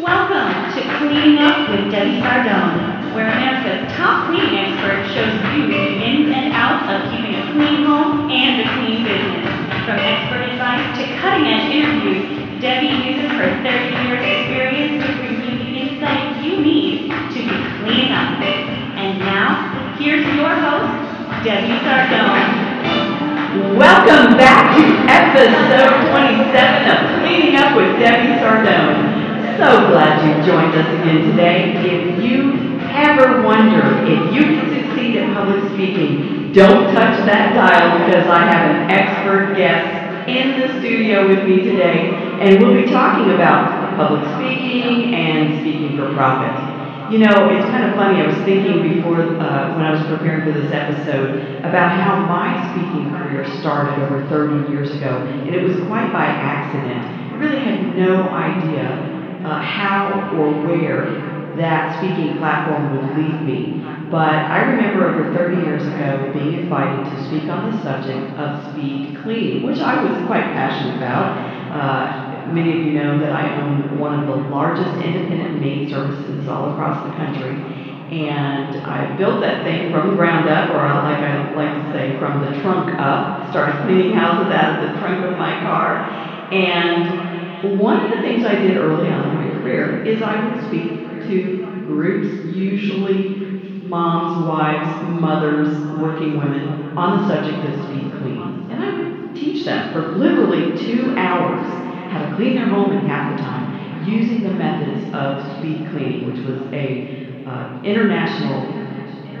Welcome to Cleaning Up with Debbie Sardone, where America's top cleaning expert shows you the ins and outs of keeping a clean home and a clean business. From expert advice to cutting edge interviews, Debbie uses her 30 years experience to bring you the insight you need to be cleaning up. And now, here's your host, Debbie Sardone. Welcome back to episode 27 of Cleaning Up with Debbie Sardone. So glad you joined us again today. If you ever wonder if you can succeed in public speaking, don't touch that dial because I have an expert guest in the studio with me today, and we'll be talking about public speaking and speaking for profit. You know, it's kind of funny. I was thinking before, uh, when I was preparing for this episode, about how my speaking career started over 30 years ago, and it was quite by accident. I really had no idea how or where that speaking platform would lead me. But I remember over 30 years ago being invited to speak on the subject of speed cleaning, which I was quite passionate about. Uh, Many of you know that I own one of the largest independent maid services all across the country. And I built that thing from the ground up, or like I like to say, from the trunk up. Started cleaning houses out of the trunk of my car. And one of the things I did early on is I would speak to groups, usually moms, wives, mothers, working women, on the subject of speed cleaning. And I would teach them for literally two hours how to clean their home in half the time using the methods of speed cleaning, which was a uh, international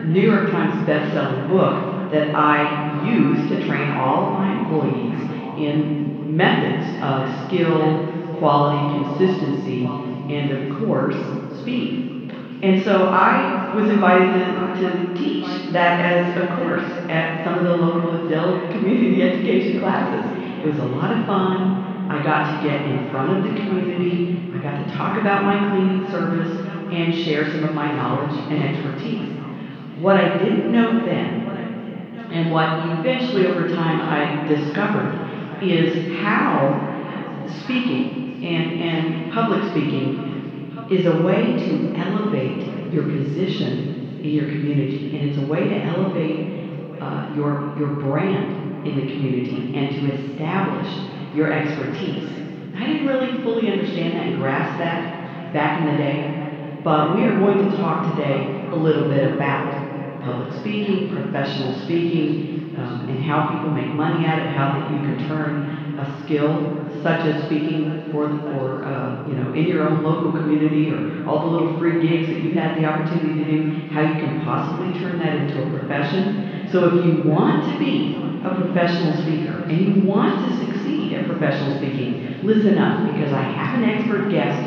New York Times best-selling book that I used to train all my employees in methods of skill, quality, consistency, and of course, speed. And so I was invited to, to teach that as a course at some of the local adult community education classes. It was a lot of fun. I got to get in front of the community. I got to talk about my cleaning service and share some of my knowledge and expertise. What I didn't know then, and what eventually over time I discovered, is how speaking and, and public speaking is a way to elevate your position in your community. And it's a way to elevate uh, your, your brand in the community and to establish your expertise. I didn't really fully understand that and grasp that back in the day, but we are going to talk today a little bit about public speaking, professional speaking, um, and how people make money at it, how that you can turn a skill such as speaking for, uh, you know, in your own local community or all the little free gigs that you've had the opportunity to do, how you can possibly turn that into a profession. So if you want to be a professional speaker and you want to succeed at professional speaking, listen up because I have an expert guest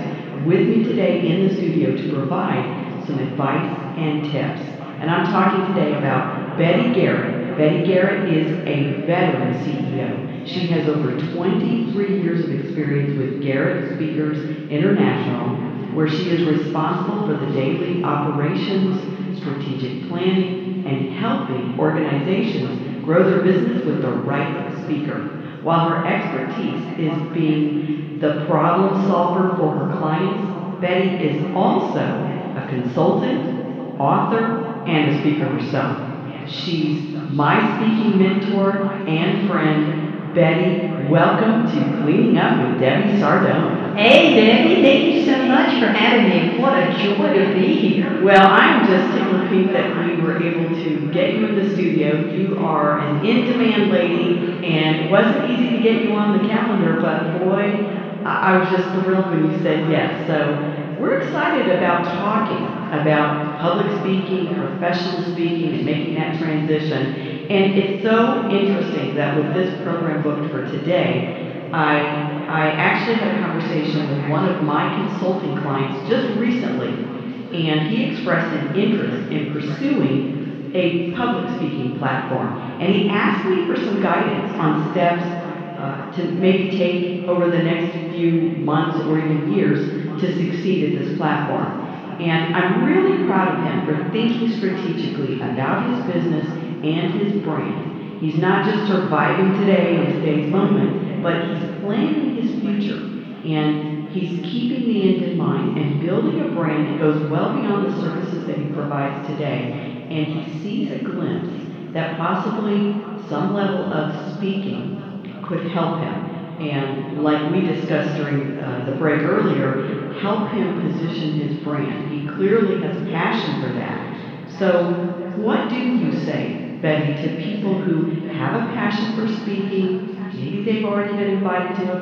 with me today in the studio to provide some advice and tips. And I'm talking today about Betty Garrett. Betty Garrett is a veteran CEO. She has over 23 years of experience with Garrett Speakers International, where she is responsible for the daily operations, strategic planning, and helping organizations grow their business with the right speaker, while her expertise is being the problem solver for her clients. Betty is also a consultant, author, and a speaker herself. She's my speaking mentor and friend. Betty, welcome to Cleaning Up with Debbie Sardone. Hey, Debbie, thank you so much for having me. What a joy to be here. Well, I'm just tickled pink that we were able to get you in the studio. You are an in-demand lady, and it wasn't easy to get you on the calendar, but boy, I was just thrilled when you said yes. So we're excited about talking about public speaking, professional speaking, and making that transition. And it's so interesting that with this program booked for today, I, I actually had a conversation with one of my consulting clients just recently, and he expressed an interest in pursuing a public speaking platform. And he asked me for some guidance on steps uh, to maybe take over the next few months or even years to succeed at this platform. And I'm really proud of him for thinking strategically about his business and his brand. He's not just surviving today in today's moment, but he's planning his future. And he's keeping the end in mind and building a brand that goes well beyond the services that he provides today, and he sees a glimpse that possibly some level of speaking could help him. And like we discussed during uh, the break earlier, help him position his brand. He clearly has a passion for that. So, what do you say, Betty, to people who have a passion for speaking? Maybe they've already been invited to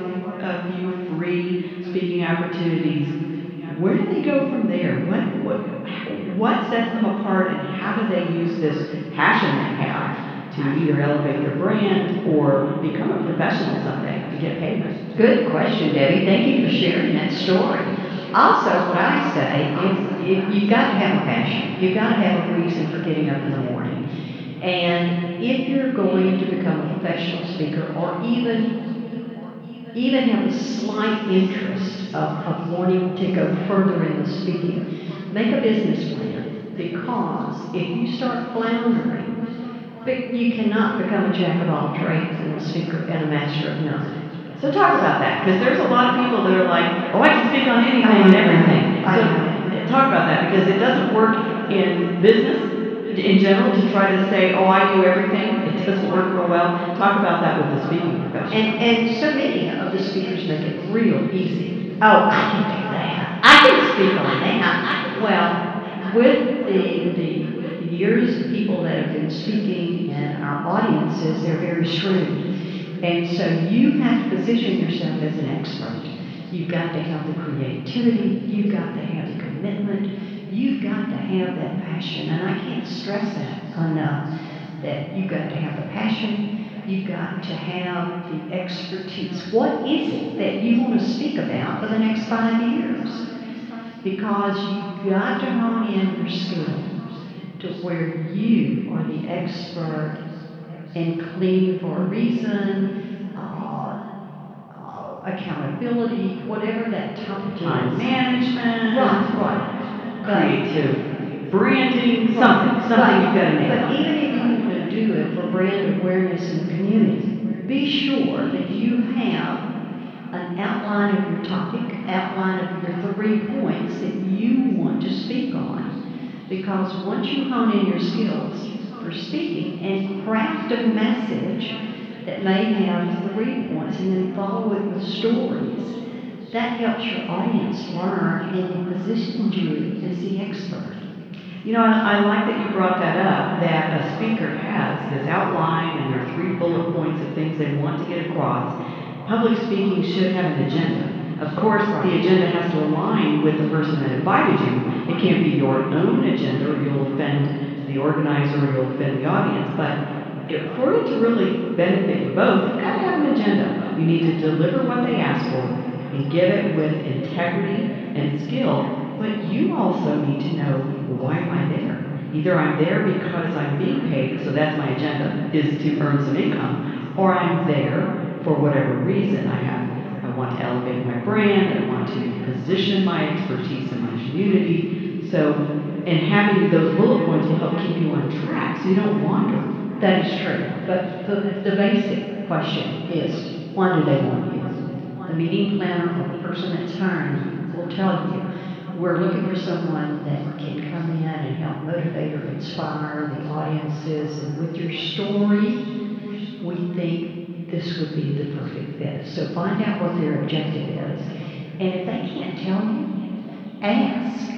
a, few free speaking opportunities. Where do they go from there? What, what, what sets them apart, and how do they use this passion they have to either elevate their brand or become a professional someday to get paid? Good question, Debbie. Thank you for sharing that story. Also, what I say, if you've got to have a passion, you've got to have a reason for getting up in the morning. And if you're going to become a professional speaker or even even have a slight interest of, of wanting to go further in the speaking, make a business plan because if you start floundering, but you cannot become a jack of all trades and a speaker and a master of none. So talk about that, because there's a lot of people that are like, oh, I can speak on anything and everything. So talk about that, because it doesn't work in business in general to try to say, oh, I do everything. It doesn't work real well. Talk about that with the speaking profession. And, and so many of the speakers make it real easy. Oh, I can do that. I can speak on that. Well, with the, the years of people that have been speaking and our audiences, they're very shrewd. And so you have to position yourself as an expert. You've got to have the creativity, you've got to have the commitment, you've got to have that passion. And I can't stress that enough that you've got to have the passion, you've got to have the expertise. What is it that you want to speak about for the next five years? Because you've got to hone in your skills to where you are the expert in clean for a reason, uh, uh, accountability, whatever that topic is. Time management. Right, right. Creative branding, something, something you've got to But even if you want to do it for brand awareness and community, be sure that you have an outline of your topic, outline of your three points that you want to speak on. Because once you hone in your skills for speaking and craft a message that may have three points and then follow it with stories, that helps your audience learn and it positions you as the expert. You know, I, I like that you brought that up, that a speaker has this outline and there are three bullet points of things they want to get across. Public speaking should have an agenda. Of course, the agenda has to align with the person that invited you. It can't be your own agenda or you'll offend the organizer or you'll offend the audience. But for it to really benefit you both, you've got to have an agenda. You need to deliver what they ask for give it with integrity and skill. But you also need to know, why am I there? Either I'm there because I'm being paid, so that's my agenda, is to earn some income, or I'm there for whatever reason. I have, I want to elevate my brand, I want to position my expertise in my community. So, and having those bullet points will help keep you on track so you don't wander. That is true, but the, the basic question is, why do they want you? The meeting planner or the person that's hiring will tell you, we're looking for someone that can come in and help motivate or inspire the audiences, and with your story, we think this would be the perfect fit. So find out what their objective is, and if they can't tell you, ask,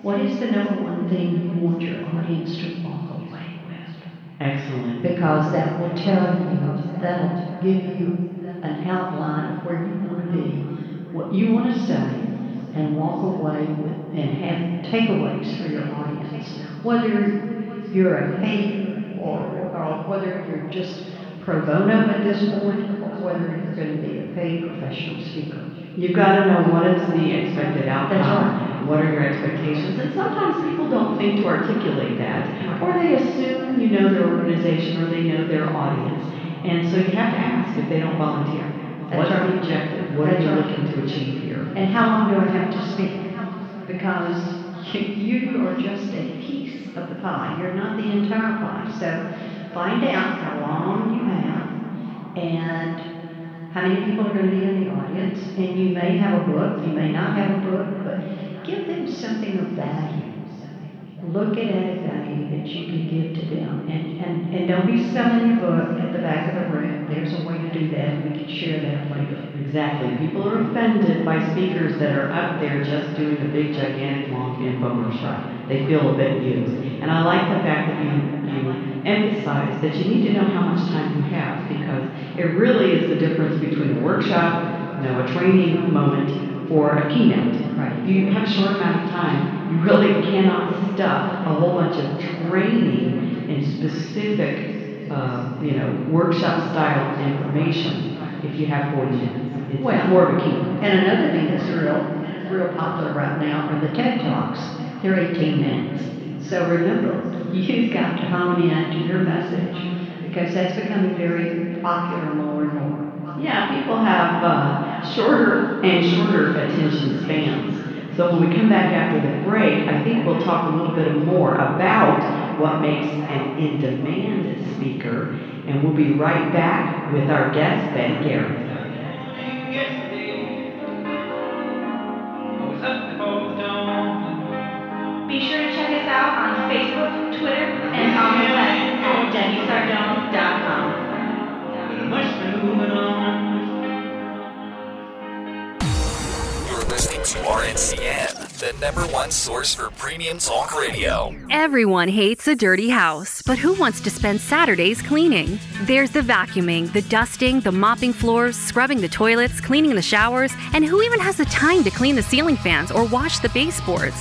what is the number one thing you want your audience to walk away with? Excellent. because that will tell you, that'll give you an outline of where you be, what you want to say, and walk away with, and have takeaways for your audience. Whether you're a paid or, or whether you're just pro bono at this point, or whether you're going to be a paid professional speaker. You've got to know what is the expected outcome. Right. What are your expectations? And sometimes people don't think to articulate that, or they assume you know their organization or they know their audience. And so you have to ask if they don't volunteer. That's What's right. the objective? What are you looking to achieve here? And how long do I have to speak? Because you are just a piece of the pie. You're not the entire pie. So find out how long you have and how many people are going to be in the audience. And you may have a book, you may not have a book, but give them something of value. Look at added value that you can give to them. And, and, and don't be selling your book at the back of the room. There's a way to do that. And we can share that later. Exactly. People are offended by speakers that are up there just doing a big, gigantic, long infomercial. They feel a bit used. And I like the fact that you, you emphasize that you need to know how much time you have because it really is the difference between a workshop, you know, a training moment, or a keynote. Right. If you have a short amount of time, you really cannot stuff a whole bunch of training and specific, uh, you know, workshop style information if you have 40 minutes. Well- more of a keynote. And another thing that's real, real popular right now are the TED Talks. They're 18 minutes. So remember, you've got to hone in to your message because that's becoming very popular more and more. Yeah, people have uh, shorter and shorter attention spans. So when we come back after the break, I think we'll talk a little bit more about what makes an in-demand speaker, and we'll be right back with our guest, Betty Garrett. You're listening to RNCN, the number one source for premium talk radio. Everyone hates a dirty house, but who wants to spend Saturdays cleaning? There's the vacuuming, the dusting, the mopping floors, scrubbing the toilets, cleaning the showers, and who even has the time to clean the ceiling fans or wash the baseboards?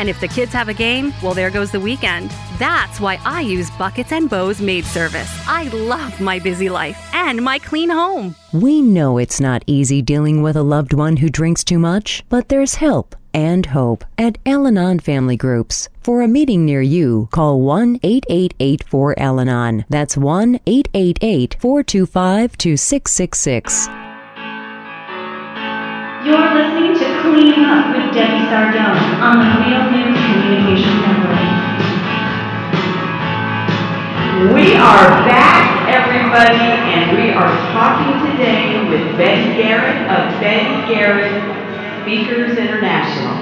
And if the kids have a game, well, there goes the weekend. That's why I use Buckets and Bows Maid Service. I love my busy life and my clean home. We know it's not easy dealing with a loved one who drinks too much, but there's help and hope at Al Anon Family Groups. For a meeting near you, call 1 888 4 Al. That's 1 888 425 2666. Cleaning Up with Debbie Sardone on the Real News Communications Network. We are back, everybody, and we are talking today with Betty Garrett of Betty Garrett Speakers International.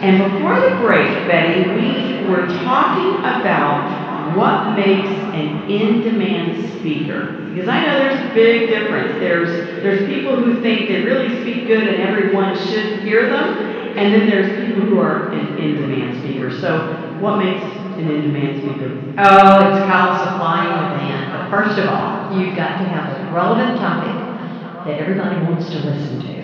And before the break, Betty, we were talking about what makes an in-demand speaker. Because I know there's a big difference. There's there's people who think they really speak good and everyone should hear them, and then there's people who are an in-demand speakers. So what makes an in-demand speaker? Oh, it's called supply and demand. But first of all, you've got to have a relevant topic that everybody wants to listen to.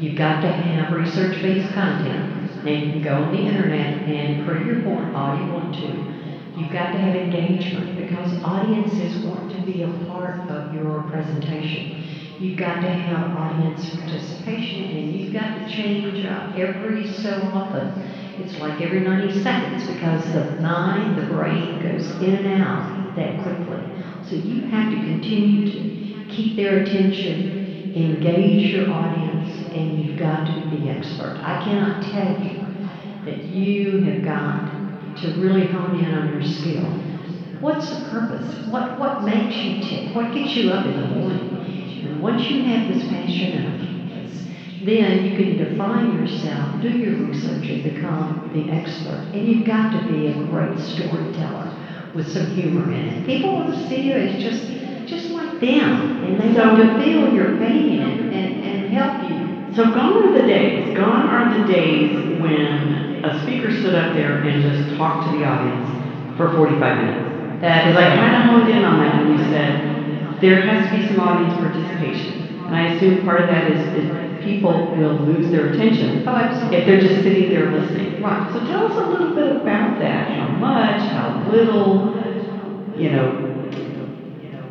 You've got to have research-based content. Now you can go on the internet and point all you want to. You've got to have engagement because audiences want to be a part of your presentation. You've got to have audience participation and you've got to change up every so often. It's like every 90 seconds because the mind, the brain goes in and out that quickly. So you have to continue to keep their attention, engage your audience, and you've got to be expert. I cannot tell you that you have got to really hone in on your skill. What's the purpose? What, what makes you tick? What gets you up in the morning? And once you have this passion and a purpose, then you can define yourself, do your research, and become the expert. And you've got to be a great storyteller with some humor in it. People want to see you as just just like them, and they want to feel your pain and, and, and help you. So gone are the days. Gone are the days when a speaker stood up there and just talked to the audience for 45 minutes. That Because I kind of honed in on that when you said there has to be some audience participation. And I assume part of that is, is people will lose their attention Oh, if they're just sitting there listening. Right. So tell us a little bit about that. How much, how little, you know.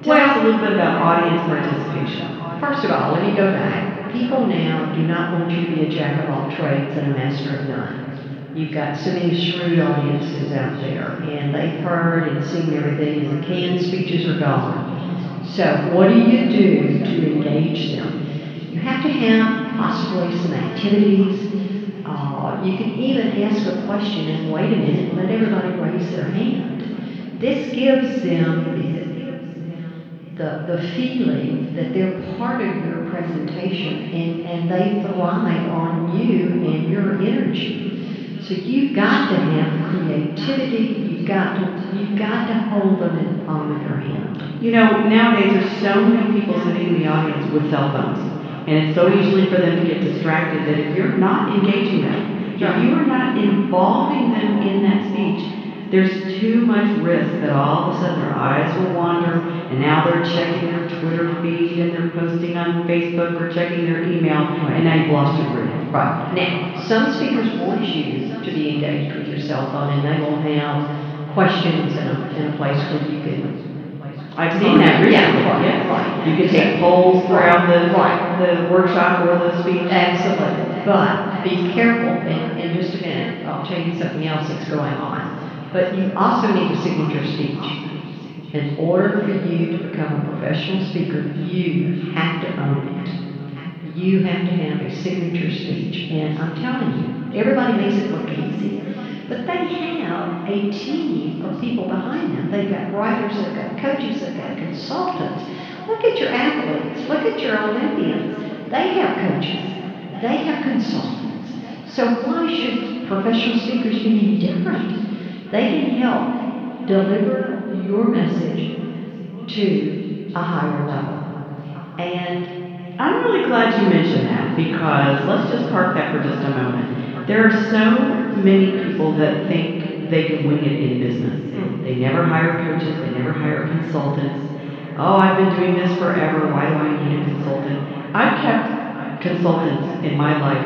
Tell us a little bit about audience participation. First of all, let me go back. People now do not want you to be a jack of all trades and a master of none. You've got so many shrewd audiences out there, and they've heard and seen everything, and the canned speeches are gone. So, what do you do to engage them? You have to have possibly some activities. Uh, you can even ask a question and wait a minute let everybody raise their hand. This gives them the, the feeling that they're part of your presentation and, and they thrive on you and your energy. So you've got to have creativity, you've got to, you've got to hold them in the palm of your hand. You know, nowadays there's so many people sitting in the audience with cell phones. And it's so easy for them to get distracted that if you're not engaging them, if you are not involving them in that speech, there's too much risk that all of a sudden their eyes will wander and now they're checking their Twitter feed and they're posting on Facebook or checking their email and now you've lost your grip. Right. Now, some speakers want you to be engaged with your cell phone and they will have questions in a, in a place where you can. I've seen that recently, Yeah, yes. right. You can take polls throughout the, Right. the workshop or the speech. Absolutely. But be careful, in, in just a minute, I'll tell you something else that's going on. But you also need a signature speech. In order for you to become a professional speaker, you have to own it. You have to have a signature speech. And I'm telling you, everybody makes it look easy. But they have a team of people behind them. They've got writers, they've got coaches, they've got consultants. Look at your athletes, look at your Olympians. They have coaches, they have consultants. So why should professional speakers be any different? They can help deliver your message to a higher level. And I'm really glad you mentioned that because let's just park that for just a moment. There are so many people that think they can wing it in business. Hmm. They never hire coaches, they never hire consultants. Oh, I've been doing this forever, why do I need a consultant? I've kept consultants in my life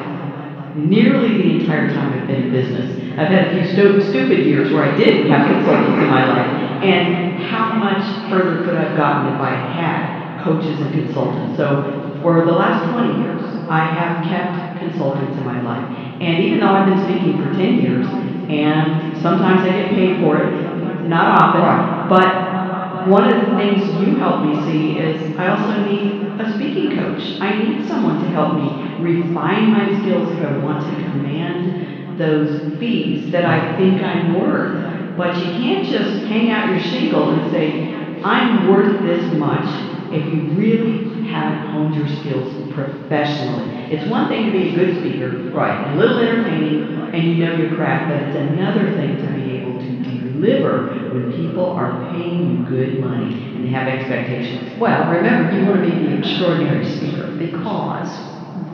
nearly the entire time I've been in business. I've had a few stu- stupid years where I didn't have consultants in my life. And how much further could I have gotten if I had coaches and consultants? So for the last 20 years, I have kept consultants in my life. And even though I've been speaking for 10 years, and sometimes I get paid for it, not often, but one of the things you help me see is I also need a speaking coach. I need someone to help me refine my skills if I want to command those fees that I think I'm worth. But you can't just hang out your shingle and say, I'm worth this much if you really haven't honed your skills professionally. It's one thing to be a good speaker, right, a little entertaining, and you know your craft, but it's another thing to be able to deliver when people are paying you good money and they have expectations. Well, remember, you want to be the extraordinary speaker because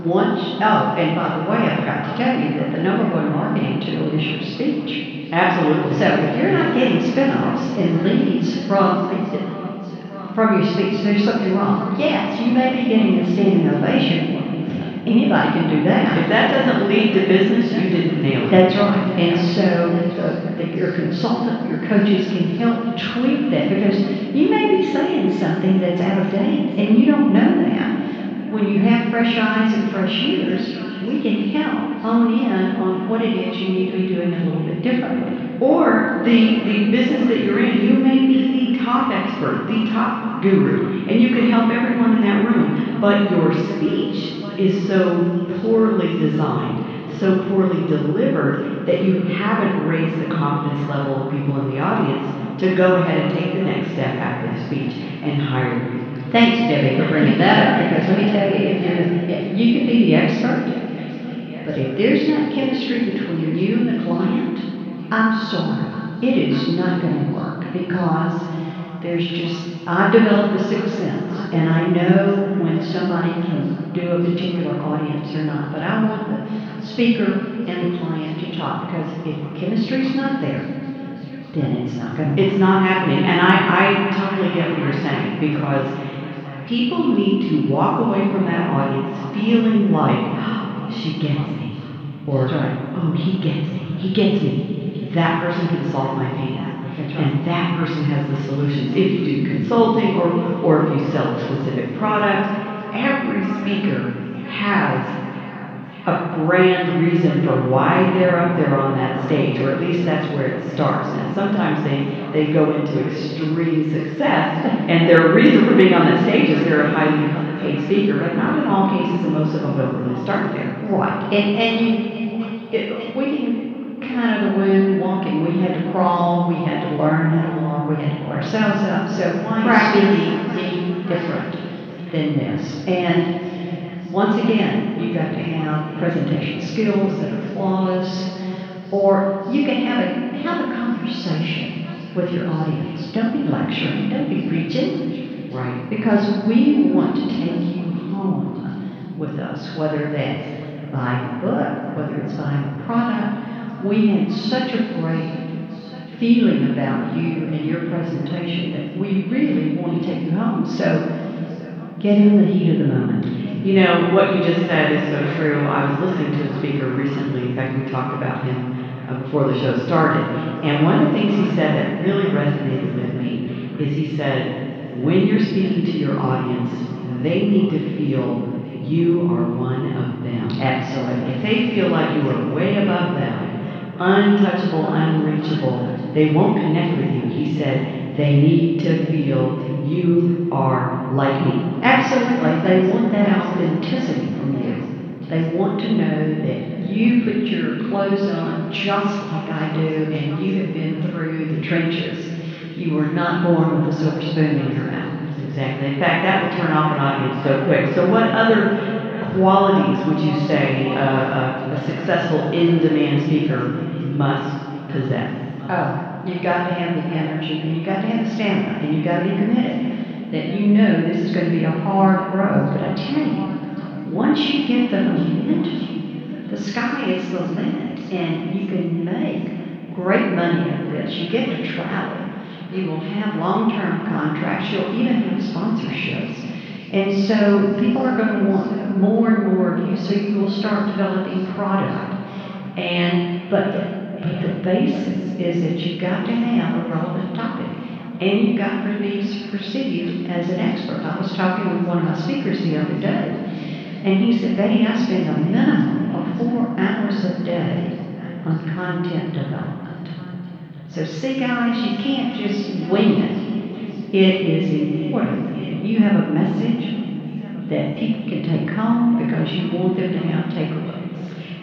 once, oh, and by the way, I forgot to tell you that the number one marketing tool is your speech. Absolutely. So if you're not getting spin-offs and leads from, from your speech, there's something wrong. Yes, you may be getting a standing ovation. Anybody can do that. If that doesn't lead to business, you didn't nail it. That's right. And so uh, that your consultant, your coaches can help tweak that because you may be saying something that's out of date and you don't know that. When you have fresh eyes and fresh ears, can help hone in on what it is you need to be doing a little bit differently. Or the, the business that you're in, you may be the top expert, the top guru, and you can help everyone in that room. But your speech is so poorly designed, so poorly delivered, that you haven't raised the confidence level of people in the audience to go ahead and take the next step after the speech and hire you. Thanks, Debbie, for bringing that up because let me tell you, if you're, if you can be the expert, but if there's not chemistry between you and the client, I'm sorry, it is not going to work because there's just, I've developed the sixth sense and I know when somebody can do a particular audience or not. But I want the speaker and the client to talk because if chemistry's not there, then it's not going to It's not happening, and I, I totally get what you're saying, because people need to walk away from that audience feeling like, "Oh, she gets me, or, oh, he gets me, he gets me. That person can solve my pain, and that person has the solutions. If you do consulting, or, or if you sell a specific product, every speaker has a brand reason for why they're up there on that stage, or at least that's where it starts. And sometimes they, they go into extreme success, and their reason for being on that stage is they're a highly paid speaker, but not in all cases, and most of them don't really start there. Right, and, and you, it, we come out of the womb walking, we had to crawl, we had to learn how to walk, we had to pull ourselves up, so why is any different than this? And once again, you've got to have presentation skills that are flawless, or you can have a, have a conversation with your audience. Don't be lecturing, don't be preaching. Right. Because we want to take you home with us, whether that's buying a book, whether it's buying a product. We had such a great feeling about you and your presentation that we really want to take you home. So get in the heat of the moment. You know, what you just said is so true. I was listening to a speaker recently. In fact, we talked about him uh, before the show started. And one of the things he said that really resonated with me is he said, when you're speaking to your audience, they need to feel you are one of them. Absolutely. If they feel like you are way above them, untouchable, unreachable, they won't connect with you. He said, they need to feel you are like me. Absolutely. They want that authenticity from you. They want to know that you put your clothes on just like I do and you have been through the trenches. You were not born with a silver spoon in your mouth. Exactly. In fact, that will turn off an audience so quick. So, what other qualities would you say uh, a, a successful in-demand speaker must possess? Oh, you've got to have the energy and you've got to have the stamina and you've got to be committed. That you know this is going to be a hard road. But I tell you, once you get the momentum, the sky is the limit and you can make great money out of this. You get to travel. You will have long-term contracts. You'll even have sponsorships. And so people are going to want more and more of you. So you will start developing product. And but the, but the basis is that you've got to have a relevant topic. And you've got to be perceived as an expert. I was talking with one of my speakers the other day, and he said, Betty, I spend a minimum of four hours a day on content development. So see guys, you can't just wing it. It is important you have a message that people can take home because you want them to have takeaways.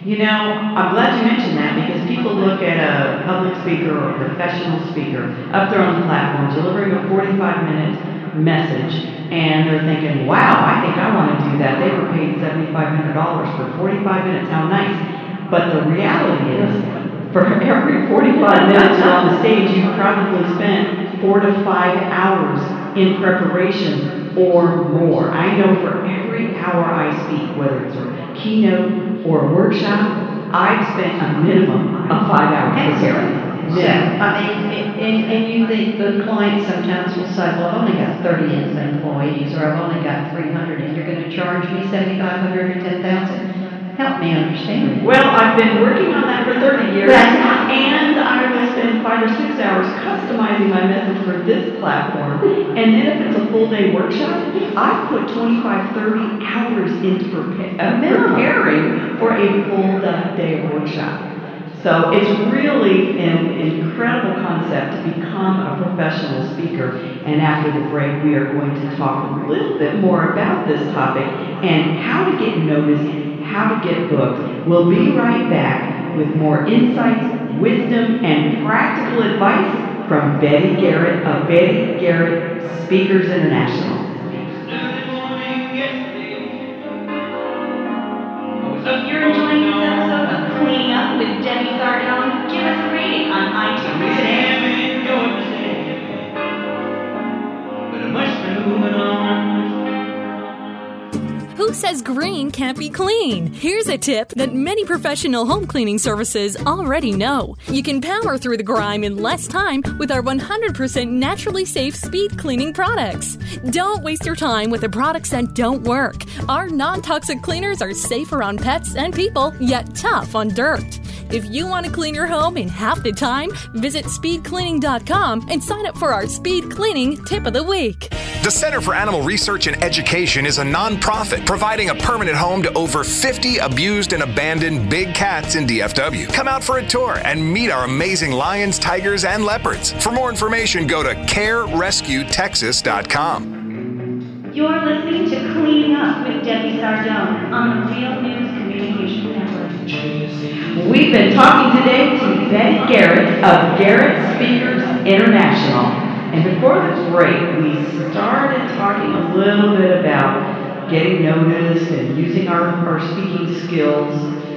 You know, I'm glad you mentioned that because people look at a public speaker or a professional speaker up there on the platform delivering a 45 minute message and they're thinking, wow, I think I want to do that. They were paid $7,500 for 45 minutes. How nice. But the reality is, for every 45 minutes on the stage, you probably spent four to five hours in preparation or more. I know for every hour I speak, whether it's a keynote or a workshop, I've spent a minimum of five hours preparing. So, I mean, and, and you think the client sometimes will say, well, I've only got 30 employees, or I've only got 300, and you're going to charge me 7,500 or 10,000? Help me understand. Well, I've been working on that for 30 years, Right. and spend five or six hours customizing my message for this platform. And then if it's a full day workshop, I put 25, 30 hours into prepa- uh, preparing for a full day workshop. So it's really an incredible concept to become a professional speaker. And after the break, we are going to talk a little bit more about this topic and how to get noticed how to get booked. We'll be right back with more insights, wisdom, and practical advice from Betty Garrett of Betty Garrett Speakers International. If you're enjoying this episode of Cleaning Up with Debbie Sardone, give us a rating on iTunes today. Who says green can't be clean? Here's a tip that many professional home cleaning services already know. You can power through the grime in less time with our 100% naturally safe speed cleaning products. Don't waste your time with the products that don't work. Our non toxic cleaners are safe around pets and people, yet tough on dirt. If you want to clean your home in half the time, visit speedcleaning.com and sign up for our speed cleaning tip of the week. The Center for Animal Research and Education is a nonprofit providing a permanent home to over 50 abused and abandoned big cats in DFW. Come out for a tour and meet our amazing lions, tigers, and leopards. For more information, go to carerescuetexas.com. You're listening to Cleaning Up with Debbie Sardone on the Real News Communication Network. We've been talking today to Betty Garrett of Garrett Speakers International. And before the break, we started talking a little bit about getting noticed and using our, our speaking skills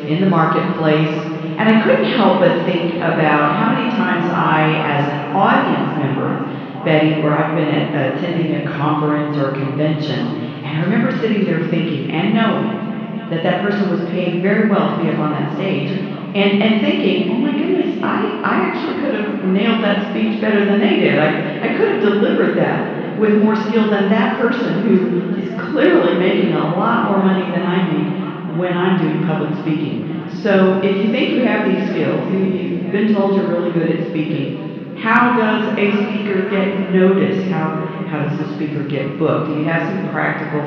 in the marketplace. And I couldn't help but think about how many times I, as an audience member, Betty, where I've been at, attending a conference or a convention, and I remember sitting there thinking and knowing that that person was paid very well to be up on that stage, and, and thinking, oh my goodness, I, I actually could have nailed that speech better than they did. I, I could have delivered that with more skill than that person who is clearly making a lot more money than I make when I'm doing public speaking. So if you think you have these skills, you, you've been told you're really good at speaking, how does a speaker get noticed? How, how does the speaker get booked? Do you have some practical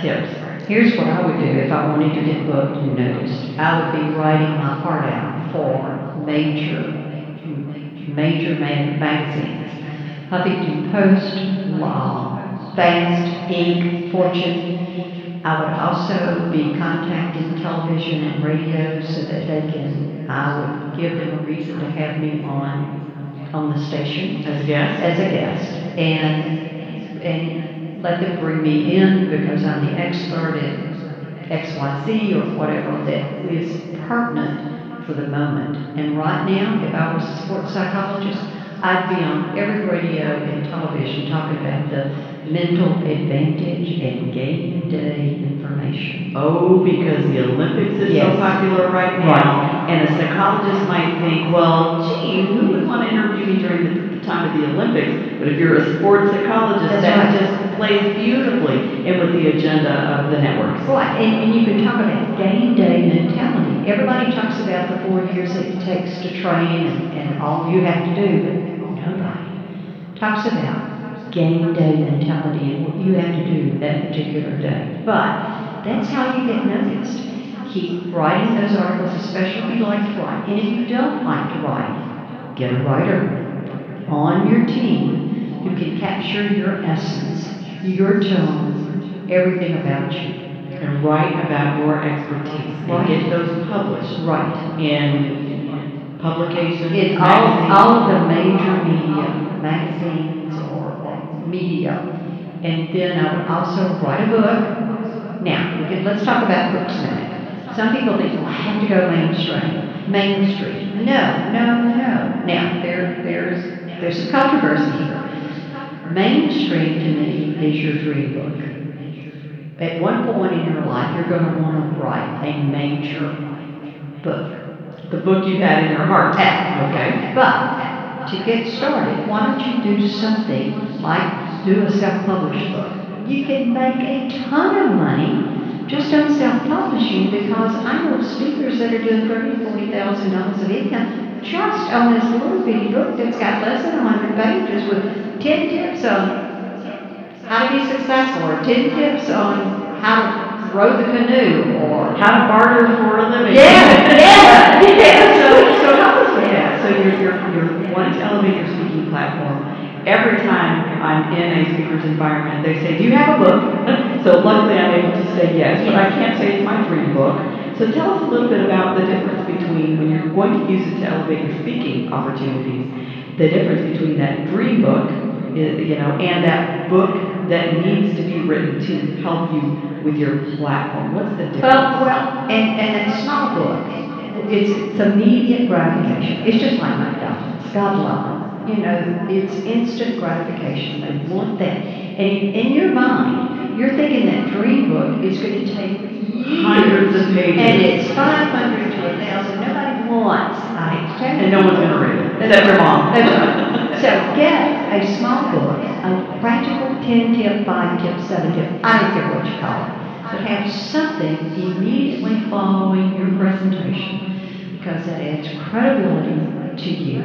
tips? Here's what I would do if I wanted to get booked and noticed. I would be writing my heart out for major, major ma- magazines. Huffington Post, uh, Fast, Inc., Fortune. I would also be contacting television and radio so that they can, I would give them a reason to have me on, on the station. As a guest? As a guest. And, and let them bring me in because I'm the expert in XYZ or whatever that is pertinent for the moment. And right now, if I was a sports psychologist, I'd be on every radio and television talking about the mental advantage and game day information. Oh, because the Olympics is Yes. so popular right now. And a psychologist might think, well, gee, who would want to interview me during the, the time of the Olympics? But if you're a sports psychologist, That's that right. just plays beautifully in with the agenda of the networks. Right, and, and you can talk about game day mentality. Everybody talks about the four years it takes to train and, and all you have to do, but nobody talks about game day mentality and what you have to do that particular day. But that's how you get noticed. Keep writing those articles, especially if you like to write. And if you don't like to write, get a writer on your team who can capture your essence, your tone, everything about you. And write about your expertise and get those published Right. in publications, In all, all of the major media, magazines or, media. And then I would also write a book. Now, we can, let's talk about books a minute. Some people think, well, I have to go mainstream. Mainstream. No, no, no. Now, there, there's, there's some controversy. Mainstream to me is your dream book. At one point in your life, you're going to want to write a major book. The book you had in your heart. Okay. But to get started, why don't you do something like do a self-published book? You can make a ton of money just on self-publishing because I know speakers that are doing thirty, forty thousand dollars of income just on this little bitty book that's got less than hundred pages with ten tips on how to be successful or ten tips on how to row the canoe or How to barter for a living. Yeah, yeah, yeah. So, so help us with that. So you're, you're, you're wanting to elevate your speaking platform. Every time I'm in a speaker's environment, they say, do you have a book? So luckily I'm able to say yes, but I can't say it's my dream book. So tell us a little bit about the difference between when you're going to use it to elevate your speaking opportunities, the difference between that dream book, you know, and that book that needs to be written to help you with your platform. What's the difference? Well, well, and, and a small book, it's, it's immediate gratification. It's just like McDonald's. God love them. You know, it's instant gratification. They want that. And in your mind, you're thinking that dream book is going to take years. Hundreds of pages. And it's 500 to 1,000. Nobody wants. I hate to tell you. And no one's gonna read it, except your mom. So get a small book, a practical 10 tip, 5 tip, 7 tip, I don't care what you call it. But have something immediately following your presentation because that adds credibility to you.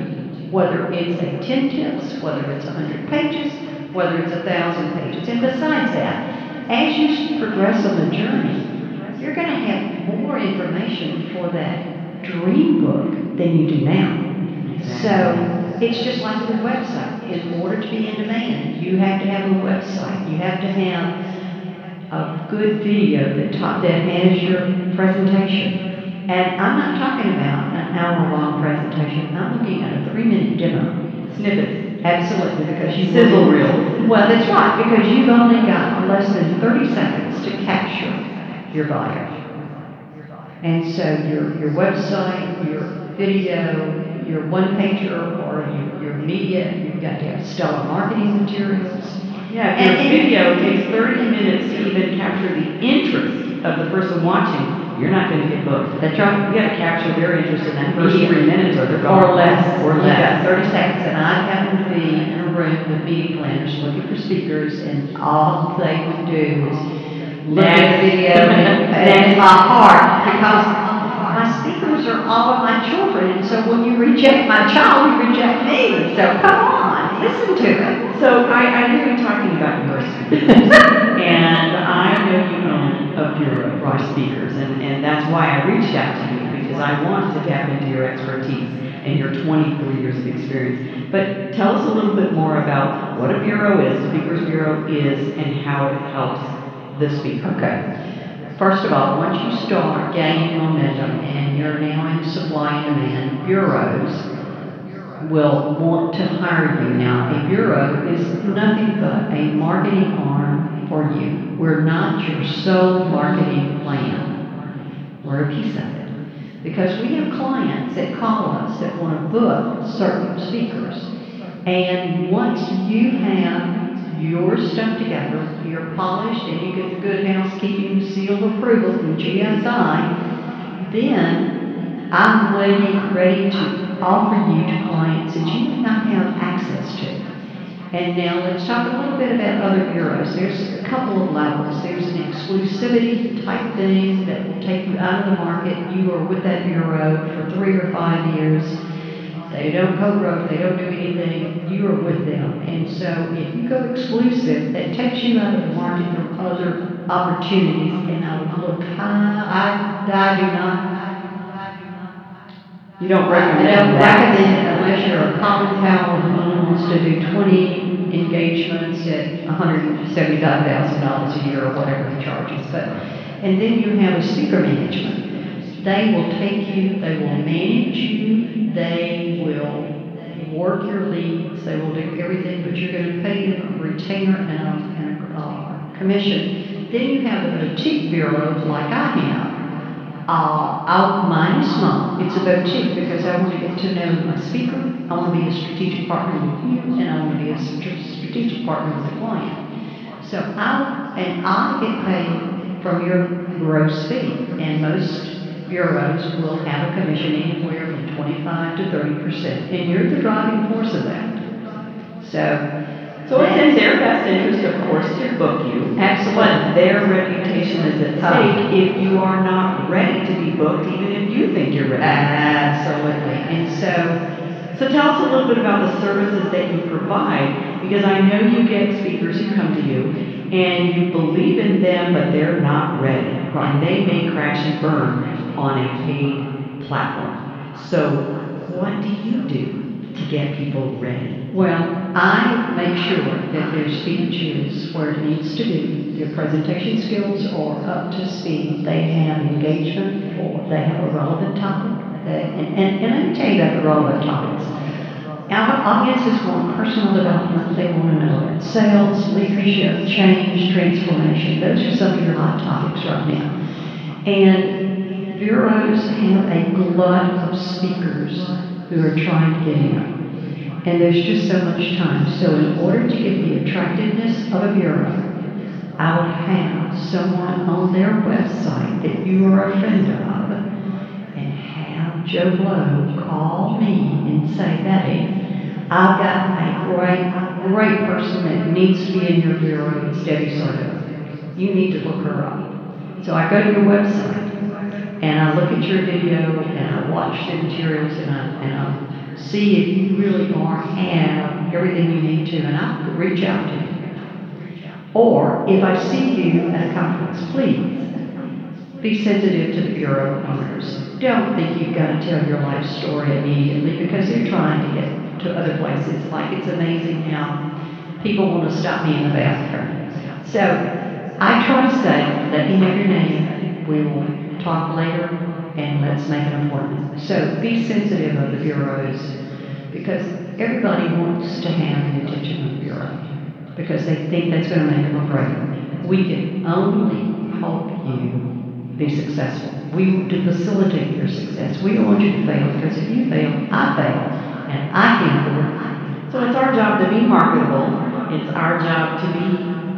Whether it's a 10 tips, whether it's 100 pages, whether it's 1,000 pages. And besides that, as you progress on the journey, you're going to have more information for that dream book than you do now. So it's just like a website. In order to be in demand, you have to have a website. You have to have a good video that ta- that has your presentation. And I'm not talking about an hour-long presentation. I'm looking at a three-minute demo. Snippets. Absolutely, because you Sizzle reels. Well, that's right, because you've only got less than 30 seconds to capture your bio. And so your, your website, your video, your one pager, or your, your media, you've got to have stellar marketing materials. Yeah, your and- video takes 30 minutes to even capture the interest of the person watching, you're not going to get booked. That's right. You got to capture their interest in that first three minutes or they're gone. Or less. Or You've got thirty seconds, and I happen to be in a room with meeting planners looking for speakers, and all they would do is look at the video and, my heart, because my speakers are all of my children, and so when you reject my child, you reject me, so come on, listen to it. So I, I hear you talking about your speakers, and I speakers, and, and that's why I reached out to you, because I want to tap into your expertise and your 23 years of experience. But tell us a little bit more about what a bureau is, Speakers Bureau is, and how it helps the speaker. Okay. First of all, once you start gaining momentum and you're now in supply and demand, bureaus will want to hire you. Now, a bureau is nothing but a marketing arm for you. We're not your sole marketing plan. We're a piece of it. Because we have clients that call us that want to book certain speakers. And once you have your stuff together, you're polished, and you get the good housekeeping seal of approval from GSI, then I'm ready, ready to offer you to clients that you may not have access to. And now let's talk a little bit about other bureaus. There's a couple of levels. There's an exclusivity type thing that will take you out of the market. You are with that bureau for three or five years. They don't co-broke, they don't do anything, you are with them. And so if you go exclusive, that takes you out of the market for other opportunities. And I would look, I, I do not You don't I recommend don't that? recommend you're a Colin Powell who wants to do twenty engagements at hundred and seventy-five thousand dollars a year or whatever he charges, but, and then you have a speaker management. They will take you, they will manage you, they will work your leads, they will do everything, but you're gonna pay them a retainer and a, and a, uh, commission. Then you have a boutique bureau like I have. Uh, I, mine is small. It's about you because I want to get to know my speaker. I want to be a strategic partner with you, and I want to be a strategic partner with the client. So I, and I get paid from your gross fee, and most bureaus will have a commission anywhere from twenty-five to thirty percent, and you're the driving force of that. So. So it's in their best interest, of course, to book you. Absolutely. But their reputation is at stake if you are not ready to be booked, even if you think you're ready. Absolutely. And so, So tell us a little bit about the services that you provide, because I know you get speakers who come to you and you believe in them, but they're not ready. And they may crash and burn on a paid platform. So what do you do to get people ready? well, I make sure that their speech is where it needs to be. Their presentation skills are up to speed. They have engagement or they have a relevant topic. They- And, and, and let me tell you about the relevant topics. Our audiences want personal development. They want to know about sales, leadership, change, transformation. Those are some of your hot topics right now. And bureaus have a glut of speakers who are trying to get in. And there's just so much time. So in order to get the attractiveness of a bureau, I would have someone on their website that you are a friend of and have Joe Blow call me and say, Betty, I've got a great, great person that needs to be in your bureau. It's Debbie Sardone. You need to look her up. So I go to your website and I look at your video and I watch the materials and I, and I see if you really are, have everything you need to, and I reach out to you. Or if I see you at a conference, please be sensitive to the bureau owners. Don't think you've got to tell your life story immediately because they're trying to get to other places. Like it's amazing how people want to stop me in the bathroom. So I try to say, let me know your name. We will talk later and let's make an appointment. So be sensitive of the bureaus because everybody wants to have the attention of the bureau because they think that's going to make them a break. We can only help you be successful. We want to facilitate your success. We don't want you to fail because if you fail, I fail, and I can't afford. So it's our job to be marketable. It's our job to be,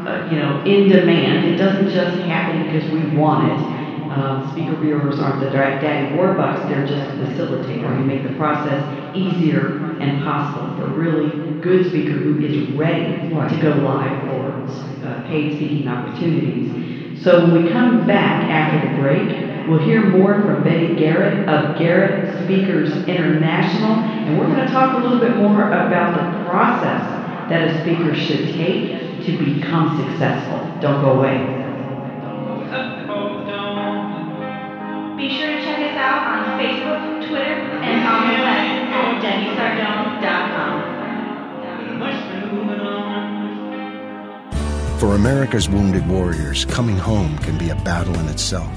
uh, you know, in demand. It doesn't just happen because we want it. Um, speaker bureaus aren't the direct daddy warbucks, they're just a facilitator. We make the process easier and possible for a really good speaker who is ready Right. to go live for uh, paid speaking opportunities. So when we come back after the break, we'll hear more from Betty Garrett of Garrett Speakers International, and we're going to talk a little bit more about the process that a speaker should take to become successful. Don't go away. For America's wounded warriors, coming home can be a battle in itself.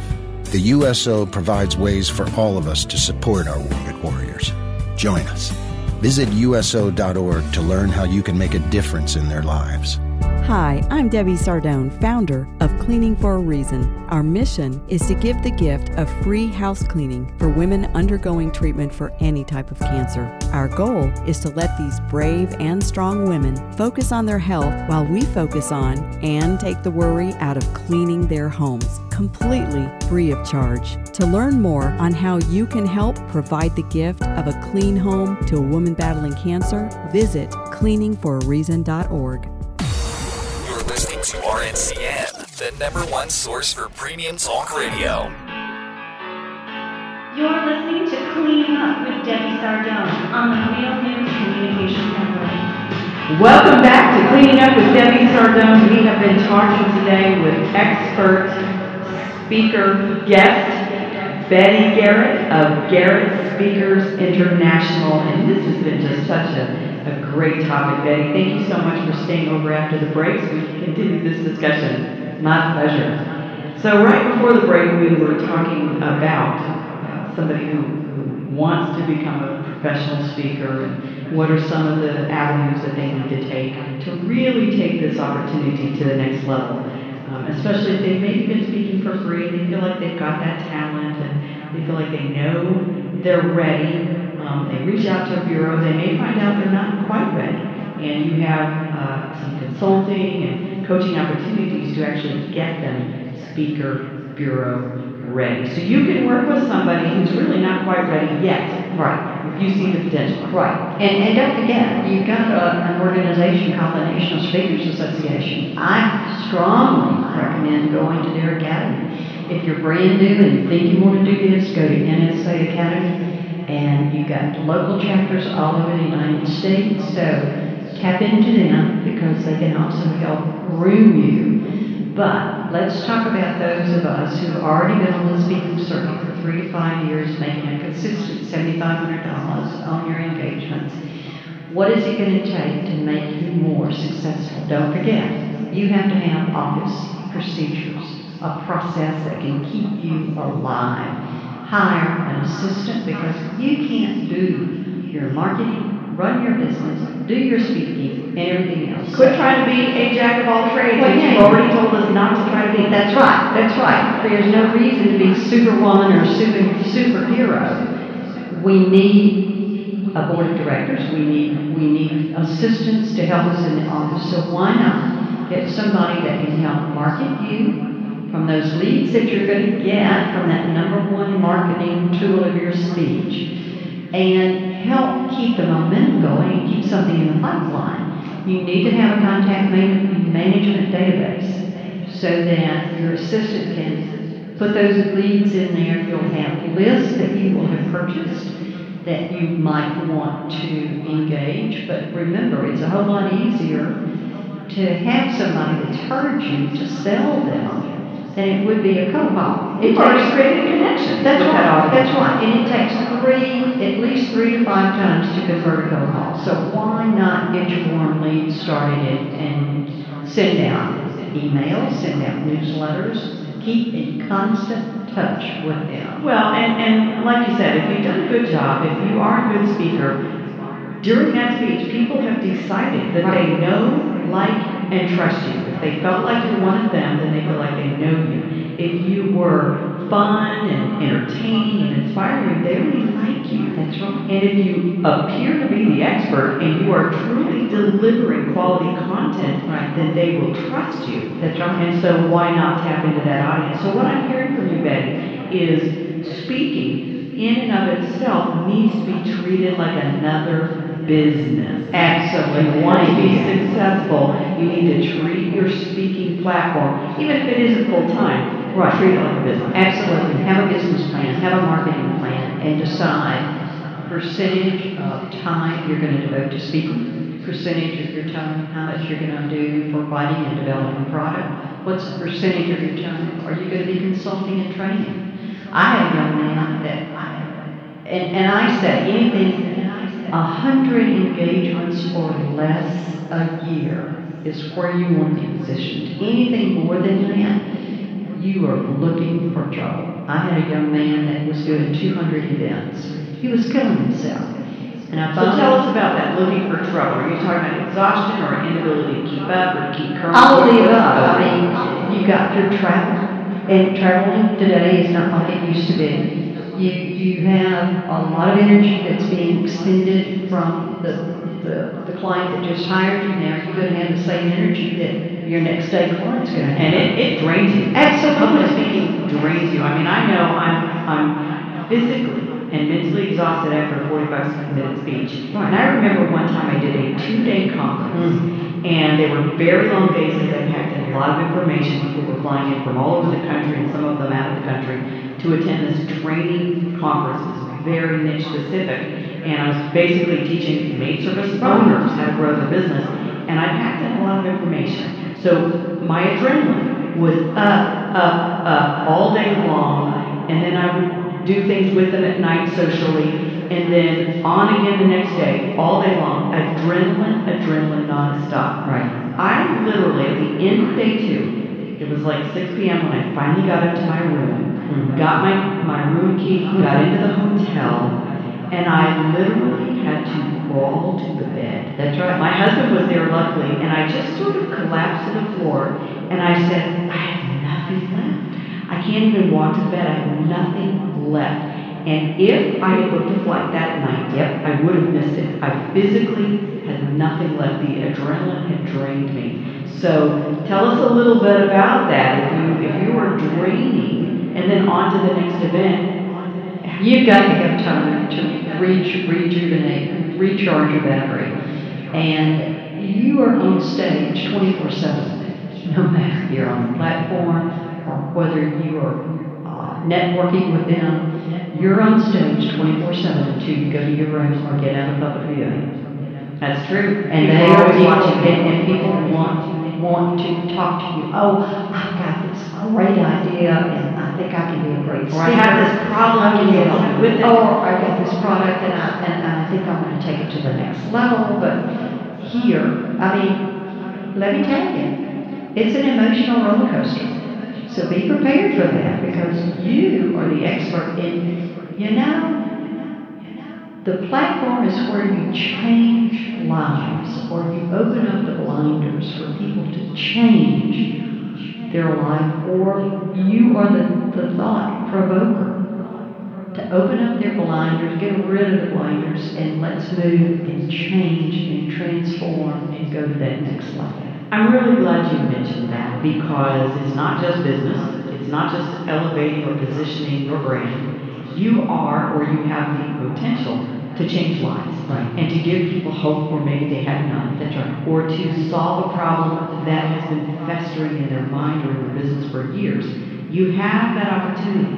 The USO provides ways for all of us to support our wounded warriors. Join us. Visit USO.org to learn how you can make a difference in their lives. Hi, I'm Debbie Sardone, founder of Cleaning for a Reason. Our mission is to give the gift of free house cleaning for women undergoing treatment for any type of cancer. Our goal is to let these brave and strong women focus on their health while we focus on and take the worry out of cleaning their homes completely free of charge. To learn more on how you can help provide the gift of a clean home to a woman battling cancer, visit cleaningforareason.org. the number one source for premium talk radio. You're listening to Cleaning Up with Debbie Sardone on the Real News Communications Network. Welcome back to Cleaning Up with Debbie Sardone. We have been talking today with expert speaker guest Betty Garrett of Garrett Speakers International. And this has been just such a, a great topic, Betty. Thank you so much for staying over after the break so we can continue this discussion. My pleasure. So right before the break, we were talking about somebody who, who wants to become a professional speaker and what are some of the avenues that they need to take to really take this opportunity to the next level. Um, especially if they've maybe been speaking for free, they feel like they've got that talent and they feel like they know they're ready. Um, they reach out to a bureau, they may find out they're not quite ready. And you have uh, some consulting and coaching opportunities to actually get them speaker bureau ready. So you can work with somebody who's really not quite ready yet. Right. If you see the potential. Right. And, and don't forget, you've got a, an organization called the National Speakers Association. I strongly recommend going to their academy. If you're brand new and you think you want to do this, go to NSA Academy. And you've got local chapters all over the United States. So tap into them because they can also help groom you. But let's talk about those of us who've already been on the speaking circuit for three to five years, making a consistent $7,500 on your engagements. What is it going to take to make you more successful? Don't forget, you have to have office procedures, a process that can keep you alive. Hire an assistant because you can't do your marketing, run your business, do your speaking, and everything else. Quit trying to be a jack of all trades. Well, You've already told us not to try to be. That's right, that's right. There's no reason to be superwoman or super, superhero. We need a board of directors, we need, we need assistants to help us in the office, so why not get somebody that can help market you from those leads that you're gonna get from that number one marketing tool of your speech, and help keep the momentum going and keep something in the pipeline. You need to have a contact management database so that your assistant can put those leads in there. You'll have lists that you will have purchased that you might want to engage. But remember, it's a whole lot easier to have somebody that's heard you to sell them than it would be a call. It You've already takes- created a connection. That's with that right, audience. that's right. And it takes three, at least three to five times to convert a call. So why not get your warm leads started and, and send out emails, send out newsletters, keep in constant touch with them. Well, and, and like you said, if you've done a good job, if you are a good speaker, during that speech, people have decided that they know, like, and trust you. If they felt like you're one of them, then they feel like they know you. If you were fun and entertaining and inspiring, they already like you. That's right. And if you appear to be the expert and you are truly delivering quality content, Right. then they will trust you. That's right. And so why not tap into that audience? So what I'm hearing from you, Betty, is speaking in and of itself needs to be treated like another business. Absolutely. If you want to be successful, you need to treat your speaking platform, even if it isn't full-time, Right. treat it like a business. Absolutely. Have a business plan, have a marketing plan, and decide percentage of time you're going to devote to speaking, percentage of your time, how much you're going to do for writing and developing product, what's the percentage of your time are you going to be consulting and training? I had a young man that, I, and, and I say anything, a hundred engagements or less a year is where you want to be positioned. Anything more than that, you are looking for trouble. I had a young man that was doing 200 events. He was killing himself. And I So tell us about that, looking for trouble. Are you talking about exhaustion or inability to keep up or to keep current? I'll leave above. I mean, you got your travel, and traveling today is not like it used to be. You, you have a lot of energy that's being expended from the, the, the client that just hired you. Now you're going to have the same energy that your next day client's going to have. And it, it drains you. Absolutely. Speaking drains you. I mean, I know I'm, I'm physically and mentally exhausted after a 45 minute speech. And I remember one time I did a two day conference. Mm. And they were very long days because I packed in a lot of information. People were flying in from all over the country and some of them out of the country to attend this training conference. It was very niche specific. And I was basically teaching maid service owners how to grow their business. And I packed in a lot of information. So my adrenaline was up, up, up all day long. And then I would do things with them at night socially. And then on again the next day, all day long. Adrenaline, adrenaline nonstop. Right. I literally, at the end of day two, it was like 6 p.m. when I finally got up to my room, Mm-hmm. got my, my room key, got into the hotel, and I literally had to crawl to the bed. That's right. My husband was there luckily, and I just sort of collapsed to the floor, and I said, I have nothing left. I can't even walk to the bed. I have nothing left. And if I had booked a flight that night, yep, I would have missed it. I physically had nothing left. The adrenaline had drained me. So tell us a little bit about that. If you if you were draining and then on to the next event, You've got to have time to reju- rejuvenate, recharge your battery. And you are on stage 24 7, no matter if you're on the platform or whether you are uh, networking with them. You're on stage 24 7 until you go to your room or get out of public viewing. that's true. And People they are always watching. and, and people want, want to talk to you. Oh, I've got this great idea and I think I can be a great Or I have this problem, can help me with it? Or I got this product and I, and I think I'm gonna take it to the next level, but here, I mean, let me tell you, it's an emotional roller coaster. So be prepared for that because you are the expert in, you know, the platform is where you change lives or you open up the blinders for people to change their life or you are the, the thought provoker to open up their blinders, get rid of the blinders, and let's move and change and transform and go to that next level. I'm really glad you mentioned that because it's not just business, it's not just elevating or positioning your brand. You are or you have the potential to change lives Right. and to give people hope where maybe they had none. That's right. Or to solve a problem that has been festering in their mind or in their business for years. You have that opportunity.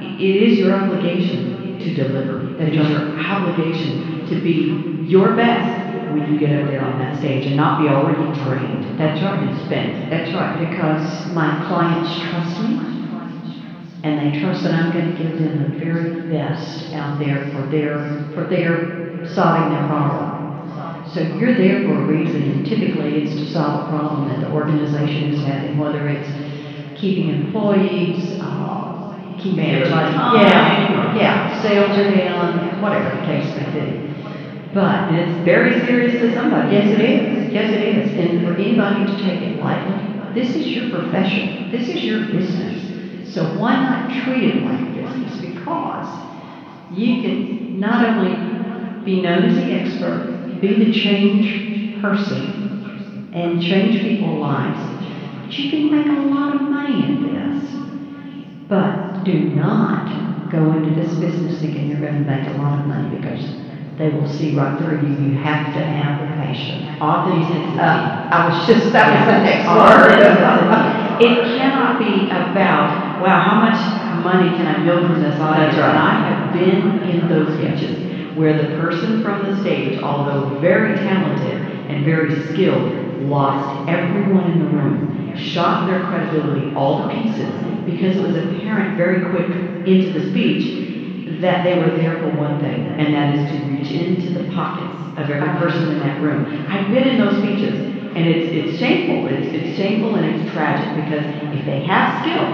It is your obligation to deliver. It is your obligation to be your best when you get up there on that stage and not be already drained. That's right. And spent. That's right, because my clients trust me, and they trust that I'm going to give them the very best out there for their for their solving their problem. So you're there for a reason, and typically it's to solve a problem that the organization is having, whether it's keeping employees, uh, keeping yeah, yeah, sales are down, whatever the case may be. But And it's very serious to somebody. Yes, it is. Yes, it is. And for anybody to take it lightly, this is your profession. This is your business. So why not treat it like a business? Because you can not only be known as the expert, be the change person, and change people's lives, but you can make a lot of money in this. But do not go into this business thinking you're going to make a lot of money because they will see right through you. You have to have the patience. Authenticity. Uh, I was just, that was the next word. It cannot be about, wow, how much money can I build from this audience? Right. And I have been in those speeches where the person from the stage, although very talented and very skilled, lost everyone in the room, shot their credibility all to pieces because it was apparent very quick into the speech that they were there for one thing, and that is to reach into the pockets of every person in that room. I've been in those speeches, and it's, it's shameful. It's, it's shameful and it's tragic because if they have skill,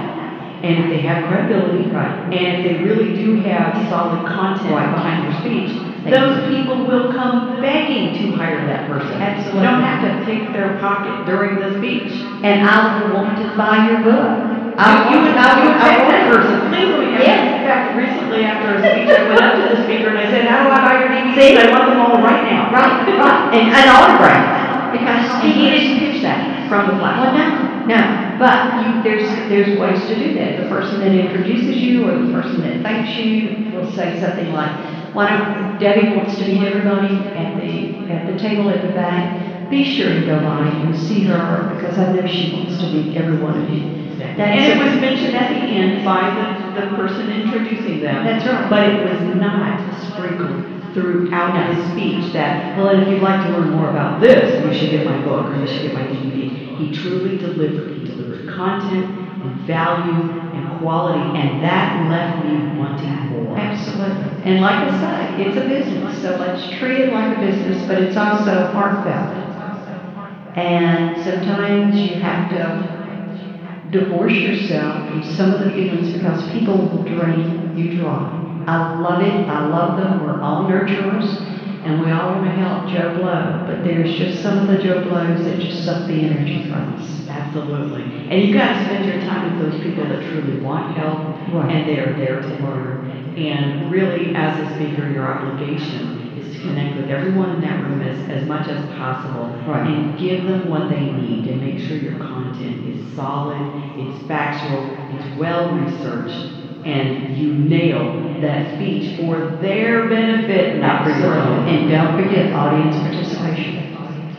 and if they have credibility, Right. and if they really do have solid content Right. behind their speech, those people will come begging to hire that person. Absolutely. You don't have to pick their pocket during the speech. And I will want to buy your book. I you want- would, I you would I want- that person, please let me, Yes. in fact, recently after a speech, I went up to the speaker and I said, how do I buy your? DVDs? I want them all right now. Right, right, and an autograph, because And he didn't pitch that from the Well, platform. no, no, but you, there's, there's ways to do that. The person that introduces you or the person that thanks you will say something like, why don't, Debbie wants to meet everybody at the, at the table at the back. Be sure to go by and see her because I know she wants to meet every one of you. That's And it was mentioned at the end by the, the person introducing them. That's right. But it was not sprinkled throughout his speech that, well, if you'd like to learn more about this, you should get my book or you should get my DVD. He truly delivered. He delivered content and value and quality, and that left me wanting more. Absolutely. And like I said, it's a business, so let's treat it like a business, but it's also heartfelt. And sometimes you have to divorce yourself from some of the feelings because people will drain you dry. I love it. I love them. We're all nurturers and we all want to help Joe Blow, but there's just some of the Joe Blows that just suck the energy from us. Absolutely. And you've got to spend your time with those people that truly want help Right. and they're there to learn. And really, as a speaker, your obligation is to connect with everyone in that room as, as much as possible Right. and give them what they need and make sure your content is solid, it's factual, it's well researched, and you nail that speech for their benefit, not for your own. And don't forget audience participation.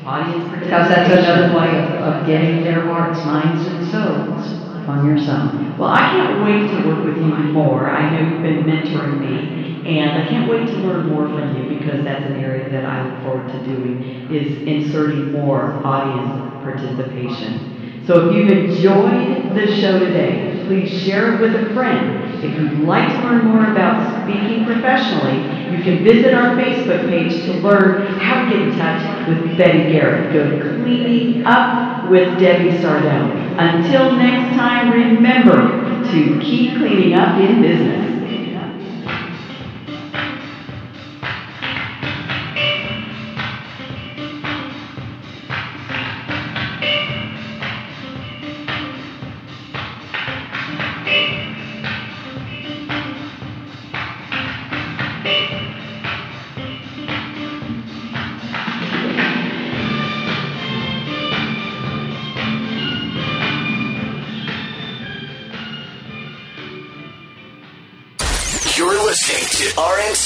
Audience participation. Because that's another way of, of getting their hearts, minds, and souls on your side. Well, I can't wait to work with you more. I know you've been mentoring me, and I can't wait to learn more from you because that's an area that I look forward to doing is inserting more audience participation. So if you've enjoyed the show today, please share it with a friend. If you'd like to learn more about speaking professionally, you can visit our Facebook page to learn how to get in touch with Betty Garrett. Go to Cleaning Up with Debbie Sardone. Until next time, remember to keep cleaning up in business.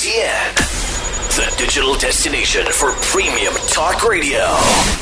RNCN, the digital destination for premium talk radio.